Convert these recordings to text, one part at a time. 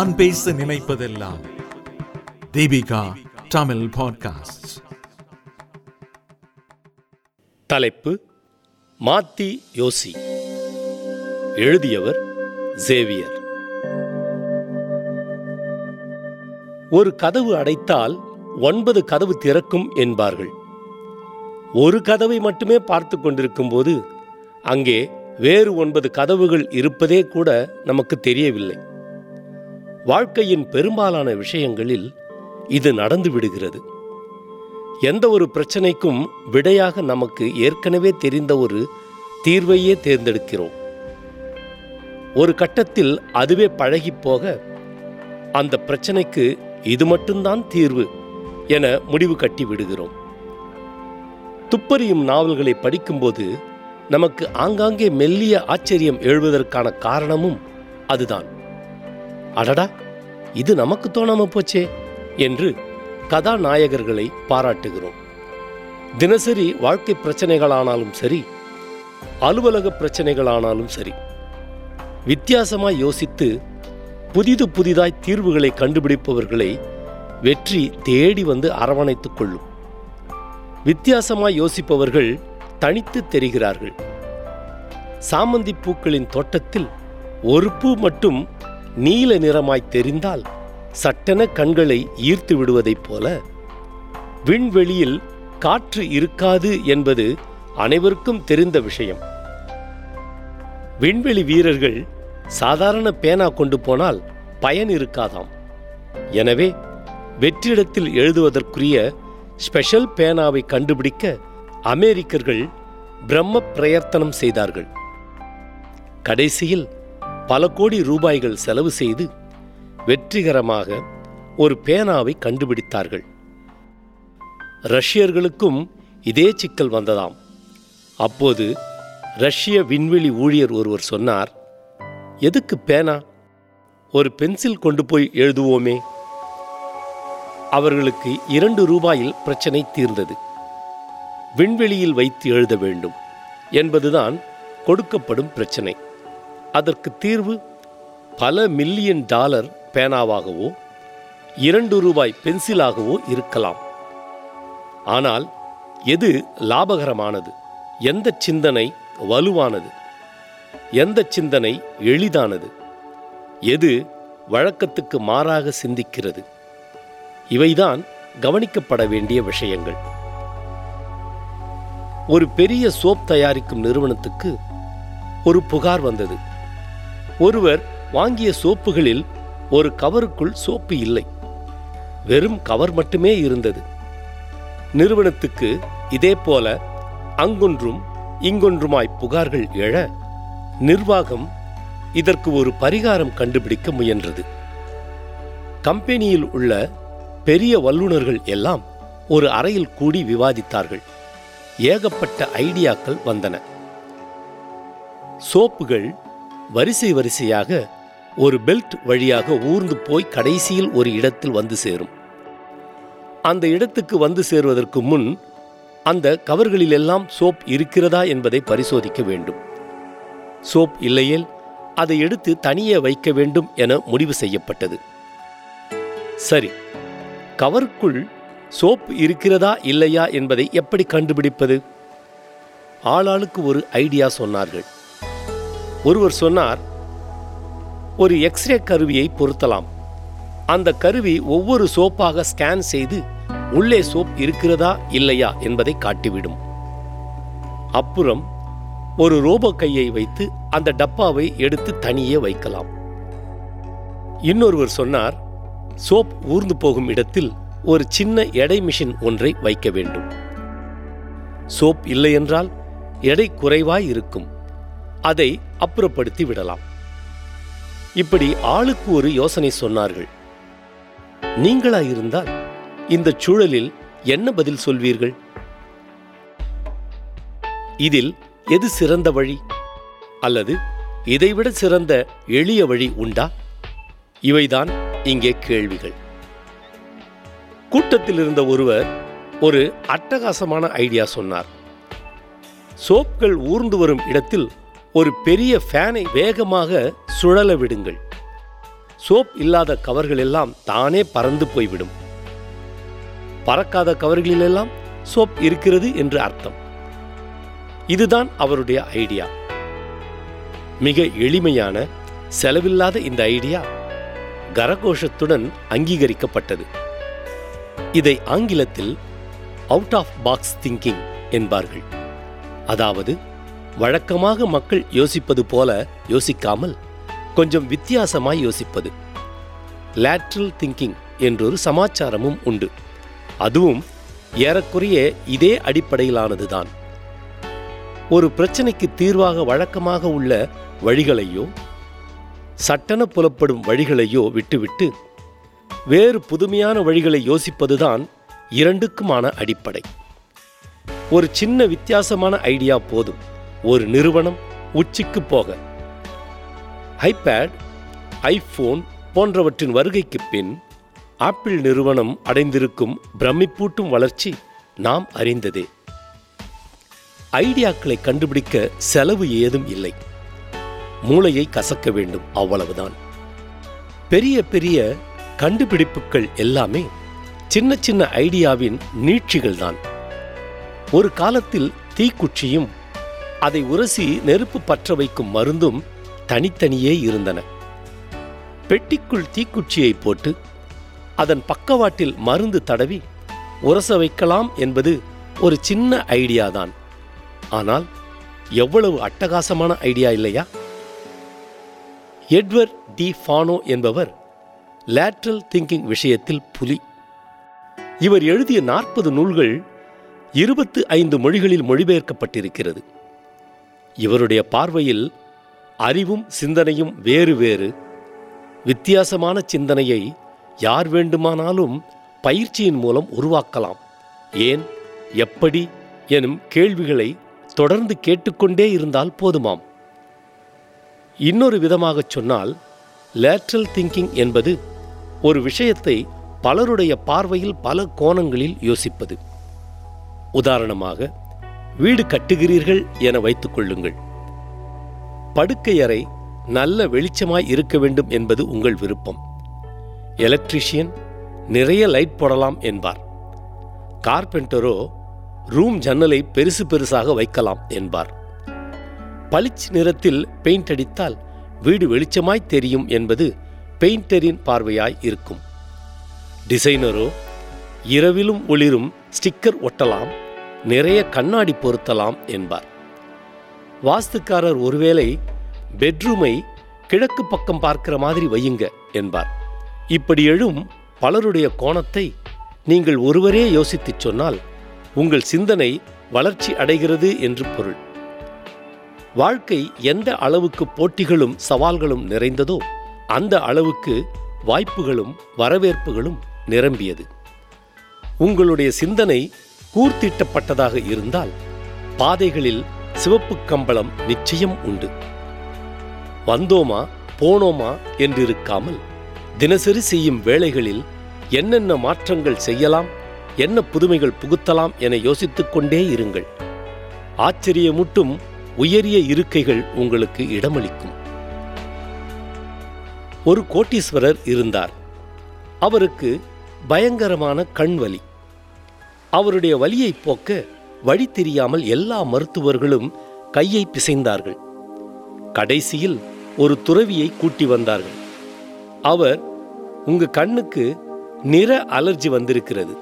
நான் பேச நினைப்பதெல்லாம். தீபிகா தமிழ் பாட்காஸ்ட் தலைப்பு மாத்தி யோசி. எழுதியவர் சேவியர் ஒரு கதவு அடைத்தால் ஒன்பது கதவு திறக்கும் என்பார்கள். ஒரு கதவை மட்டுமே பார்த்து கொண்டிருக்கும் போது அங்கே வேறு ஒன்பது கதவுகள் இருப்பதே கூட நமக்கு தெரியவில்லை. வாழ்க்கையின் பெரும்பாலான விஷயங்களில் இது நடந்து விடுகிறது. எந்த ஒரு பிரச்சனைக்கும் விடையாக நமக்கு ஏற்கனவே தெரிந்த ஒரு தீர்வையே தேர்ந்தெடுக்கிறோம். ஒரு கட்டத்தில் அதுவே பழகிப் போக அந்த பிரச்சனைக்கு இது மட்டும்தான் தீர்வு என முடிவு கட்டி விடுகிறோம். துப்பறியும் நாவல்களை படிக்கும்போது நமக்கு ஆங்காங்கே மெல்லிய ஆச்சரியம் எழுவதற்கான காரணமும் அதுதான். அடடா! இது நமக்கு தோணாம போச்சே என்று கதாநாயகர்களை பாராட்டுகிறோம். தினசரி வாழ்க்கை பிரச்சனைகளானாலும் சரி அலுவலக பிரச்சனைகளானாலும் சரி வித்தியாசமாய் யோசித்து புதிது புதிதாய் தீர்வுகளை கண்டுபிடிப்பவர்களை வெற்றி தேடி வந்து அரவணைத்துக் கொள்ளும். வித்தியாசமாய் யோசிப்பவர்கள் தனித்து தெரிகிறார்கள். சாமந்தி பூக்களின் தோட்டத்தில் ஒரு பூ மட்டும் நீல நிறமாய் தெரிந்தால் சட்டென கண்களை ஈர்த்து விடுவதைப் போல. விண்வெளியில் காற்று இருக்காது என்பது அனைவருக்கும் தெரிந்த விஷயம். விண்வெளி வீரர்கள் சாதாரண பேனா கொண்டு போனால் பயன் இருக்காதாம். எனவே வெற்றிடத்தில் எழுதுவதற்குரிய ஸ்பெஷல் பேனாவை கண்டுபிடிக்க அமெரிக்கர்கள் பிரம்ம பிரயத்தனம் செய்தார்கள். கடைசியில் பல கோடி ரூபாய்கள் செலவு செய்து வெற்றிகரமாக ஒரு பேனாவை கண்டுபிடித்தார்கள். ரஷ்யர்களுக்கும் இதே சிக்கல் வந்ததாம். அப்போது ரஷ்ய விண்வெளி ஊழியர் ஒருவர் சொன்னார் எதுக்கு பேனா? ஒரு பென்சில் கொண்டு போய் எழுதுவோமே. அவர்களுக்கு இரண்டு ரூபாயில் பிரச்சனை தீர்ந்தது. விண்வெளியில் வைத்து எழுத வேண்டும் என்பதுதான் கொடுக்கப்படும் பிரச்சனை. அதற்கு தீர்வு பல மில்லியன் டாலர் பேனாவாகவோ இரண்டு ரூபாய் பென்சிலாகவோ இருக்கலாம். ஆனால் எது லாபகரமானது? எந்த சிந்தனை வலுவானது? எந்த சிந்தனை எளிதானது? எது வழக்கத்துக்கு மாறாக சிந்திக்கிறது? இவைதான் கவனிக்கப்பட வேண்டிய விஷயங்கள். ஒரு பெரிய சோப் தயாரிக்கும் நிறுவனத்துக்கு ஒரு புகார் வந்தது. ஒருவர் வாங்கிய சோப்புகளில் ஒரு கவருக்குள் சோப்பு இல்லை. வெறும் கவர் மட்டுமே இருந்தது. நிறுவனத்துக்கு இதே போல அங்கொன்றும் இங்கொன்றுமாய் புகார்கள் எழ நிர்வாகம் இதற்கு ஒரு பரிகாரம் கண்டுபிடிக்க முயன்றது. கம்பெனியில் உள்ள பெரிய வல்லுநர்கள் எல்லாம் ஒரு அறையில் கூடி விவாதித்தார்கள். ஏகப்பட்ட ஐடியாக்கள் வந்தன. சோப்புகள் வரிசை வரிசையாக ஒரு பெல்ட் வழியாக ஊர்ந்து போய் கடைசியில் ஒரு இடத்தில் வந்து சேரும். அந்த இடத்துக்கு வந்து சேருவதற்கு முன் அந்த கவர்களிலெல்லாம் சோப் இருக்கிறதா என்பதை பரிசோதிக்க வேண்டும். சோப் இல்லையேல் அதை எடுத்து தனியே வைக்க வேண்டும் என முடிவு செய்யப்பட்டது. சரி கவருக்குள் சோப் இருக்கிறதா இல்லையா என்பதை எப்படி கண்டுபிடிப்பது? ஆளாளுக்கு ஒரு ஐடியா சொன்னார்கள். ஒருவர் சொன்னார் ஒரு எக்ஸ்ரே கருவியை பொருத்தலாம். அந்த கருவி ஒவ்வொரு சோப்பாக ஸ்கேன் செய்து உள்ளே சோப் இருக்கிறதா இல்லையா என்பதை காட்டிவிடும். அப்புறம் ஒரு ரோபோ கையை வைத்து அந்த டப்பாவை எடுத்து தனியே வைக்கலாம். இன்னொருவர் சொன்னார் சோப் ஊர்ந்து போகும் இடத்தில் ஒரு சின்ன எடை மிஷின் ஒன்றை வைக்க வேண்டும். சோப் இல்லையென்றால் எடை குறைவாய் இருக்கும். அதை அப்புறப்படுத்தி விடலாம். இப்படி ஆளுக்கு ஒரு யோசனை சொன்னார்கள். நீங்களா இருந்தால் இந்த சூழலில் என்ன பதில் சொல்வீர்கள்? இதில் எது சிறந்த வழி? அல்லது இதைவிட சிறந்த எளிய வழி உண்டா? இவைதான் இங்கே கேள்விகள். கூட்டத்தில் இருந்த ஒருவர் ஒரு அட்டகாசமான ஐடியா சொன்னார். சோப்கள் ஊர்ந்து வரும் இடத்தில் ஒரு பெரிய ஃபேனை வேகமாக சுழல விடுங்கள். சோப் இல்லாத கவர்கள் எல்லாம் தானே பறந்து போய்விடும். பறக்காத கவர்களிலெல்லாம் சோப் இருக்கிறது என்று அர்த்தம். இதுதான் அவருடைய ஐடியா. மிக எளிமையான செலவில்லாத இந்த ஐடியா கரகோஷத்துடன் அங்கீகரிக்கப்பட்டது. இதை ஆங்கிலத்தில் அவுட் ஆஃப் பாக்ஸ் திங்கிங் என்பார்கள். அதாவது வழக்கமாக மக்கள் யோசிப்பது போல யோசிக்காமல் கொஞ்சம் வித்தியாசமாய் யோசிப்பது. லேட்ரல் திங்கிங் என்றொரு சமாச்சாரமும் உண்டு. அதுவும் ஏறக்குறைய இதே அடிப்படையிலானதுதான். ஒரு பிரச்சனைக்கு தீர்வாக வழக்கமாக உள்ள வழிகளையோ சட்டன புலப்படும் வழிகளையோ விட்டுவிட்டு வேறு புதுமையான வழிகளை யோசிப்பதுதான் இரண்டுக்குமான அடிப்படை. ஒரு சின்ன வித்தியாசமான ஐடியா போதும். ஒரு நிறுவனம் உச்சிக்கு போக. ஐபேட் ஐபோன் போன்றவற்றின் வருகைக்கு பின் ஆப்பிள் நிறுவனம் அடைந்திருக்கும் பிரமிப்பூட்டும் வளர்ச்சி நாம் அறிந்ததே. ஐடியாக்களை கண்டுபிடிக்க செலவு ஏதும் இல்லை. மூளையை கசக்க வேண்டும் அவ்வளவுதான். பெரிய பெரிய கண்டுபிடிப்புகள் எல்லாமே சின்ன சின்ன ஐடியாவின் நீட்சிகள் தான் ஒரு காலத்தில் தீக்குச்சியும் அதை உரசி நெருப்பு பற்ற வைக்கும் மருந்தும் தனித்தனியே இருந்தன. பெட்டிக்குள் தீக்குச்சியை போட்டு அதன் பக்கவாட்டில் மருந்து தடவி உரச வைக்கலாம் என்பது ஒரு சின்ன ஐடியா தான். ஆனால் எவ்வளவு அட்டகாசமான ஐடியா இல்லையா? எட்வர்ட் டி ஃபானோ என்பவர் லேட்ரல் திங்கிங் விஷயத்தில் புலி. இவர் எழுதிய நாற்பது நூல்கள் இருபத்து ஐந்து மொழிகளில் மொழிபெயர்க்கப்பட்டிருக்கிறது. இவருடைய பார்வையில் அறிவும் சிந்தனையும் வேறு வேறு. வித்தியாசமான சிந்தனையை யார் வேண்டுமானாலும் பயிற்சியின் மூலம் உருவாக்கலாம். ஏன் எப்படி எனும் கேள்விகளை தொடர்ந்து கேட்டுக்கொண்டே இருந்தால் போதுமாம். இன்னொரு விதமாகச் சொன்னால் லேட்ரல் திங்கிங் என்பது ஒரு விஷயத்தை பலருடைய பார்வையில் பல கோணங்களில் யோசிப்பது. உதாரணமாக வீடு கட்டுகிறீர்கள் என வைத்துக் கொள்ளுங்கள். படுக்கையறை நல்ல வெளிச்சமாய் இருக்க வேண்டும் என்பது உங்கள் விருப்பம். எலக்ட்ரிஷியன் நிறைய லைட் போடலாம் என்பார். கார்பெண்டரோ ரூம் ஜன்னலை பெருசு பெருசாக வைக்கலாம் என்பார். பளிச்சு நிறத்தில் பெயிண்ட் அடித்தால் வீடு வெளிச்சமாய் தெரியும் என்பது பெயிண்டரின் பார்வையாய் இருக்கும். டிசைனரோ இரவிலும் ஒளிரும் ஸ்டிக்கர் ஒட்டலாம். நிறைய கண்ணாடி பொருத்தலாம் என்பார். வாஸ்துக்காரர் ஒருவேளை பெட்ரூமை கிழக்கு பக்கம் பார்க்கிற மாதிரி வையுங்க என்பார். இப்படி எழும் பலருடைய கோணத்தை நீங்கள் ஒருவரே யோசித்துச் சொன்னால் உங்கள் சிந்தனை வளர்ச்சி அடைகிறது என்று பொருள். வாழ்க்கை எந்த அளவுக்கு போட்டிகளும் சவால்களும் நிறைந்ததோ அந்த அளவுக்கு வாய்ப்புகளும் வரவேற்புகளும் நிரம்பியது. உங்களுடைய சிந்தனை கூர்த்திட்டப்பட்டதாக இருந்தால் பாதைகளில் சிவப்பு கம்பளம் நிச்சயம் உண்டு. வந்தோமா போனோமா என்றிருக்காமல் தினசரி செய்யும் வேலைகளில் என்னென்ன மாற்றங்கள் செய்யலாம் என்ன புதுமைகள் புகுத்தலாம் என யோசித்துக் கொண்டே இருங்கள். ஆச்சரியமூட்டும் உயரிய இருக்கைகள் உங்களுக்கு இடமளிக்கும். ஒரு கோட்டீஸ்வரர் இருந்தார். அவருக்கு பயங்கரமான கண் வலி அவருடைய வலியை போக்க வழி தெரியாமல் எல்லா மருத்துவர்களும் கையை பிசைந்தார்கள். கடைசியில் ஒரு துறவியை கூட்டி வந்தார்கள். அவர் உங்க கண்ணுக்கு நிற அலர்ஜி வந்திருக்கிறது.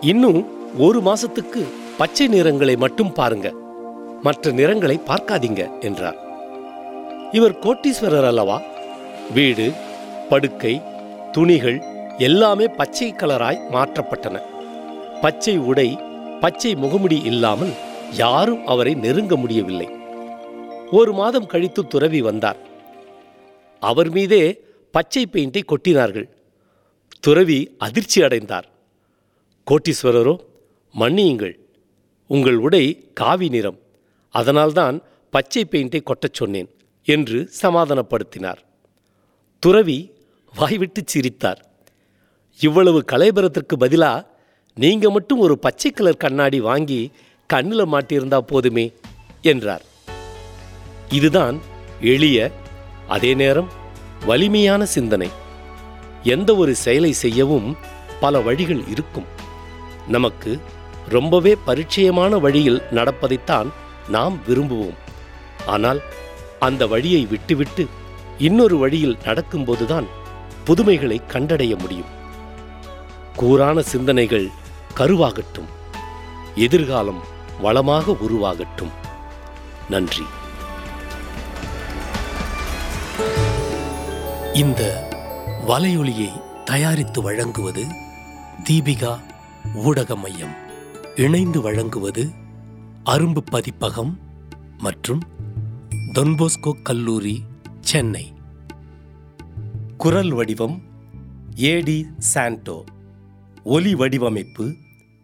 இன்னும் ஒரு மாசத்துக்கு பச்சை நிறங்களை மட்டும் பாருங்க. மற்ற நிறங்களை பார்க்காதீங்க என்றார். இவர் கோட்டீஸ்வரர் அல்லவா? வீடு படுக்கை துணிகள் எல்லாமே பச்சை கலராய் மாற்றப்பட்டன. பச்சை உடை பச்சை முகமுடி இல்லாமல் யாரும் அவரை நெருங்க முடியவில்லை. ஒரு மாதம் கழித்து துறவி வந்தார். அவர் மீதே பச்சை பெயிண்டை கொட்டினார்கள். துறவி அதிர்ச்சி அடைந்தார். கோட்டீஸ்வரரோ மன்னியுங்கள் உங்கள் உடை காவி நிறம் அதனால்தான் பச்சை பெயிண்டை கொட்டச் சொன்னேன் என்று சமாதானப்படுத்தினார். துறவி வாய்விட்டு சிரித்தார். இவ்வளவு கலைபரத்திற்கு பதிலா நீங்க மட்டும் ஒரு பச்சை கலர் கண்ணாடி வாங்கி கண்ணில் மாட்டியிருந்தா போதுமே என்றார். இதுதான் எளிய அதே நேரம் வலிமையான சிந்தனை. எந்த ஒரு செயலை செய்யவும் பல வழிகள் இருக்கும். நமக்கு ரொம்பவே பரிச்சயமான வழியில் நடப்பதைத்தான் நாம் விரும்புவோம். ஆனால் அந்த வழியை விட்டுவிட்டு இன்னொரு வழியில் நடக்கும்போதுதான் புதுமைகளை கண்டடைய முடியும். கூறான சிந்தனைகள் கருவாகட்டும். எதிர்காலம் வளமாக உருவாகட்டும். நன்றி. இந்த வலையொலியை தயாரித்து வழங்குவது தீபிகா ஊடக மையம் இணைந்து வழங்குவது அரும்பு பதிப்பகம் மற்றும் தொன்போஸ்கோ கல்லூரி சென்னை. குரல் வடிவம் ஏடி சாண்டோ. ஒலி வடிவமைப்பு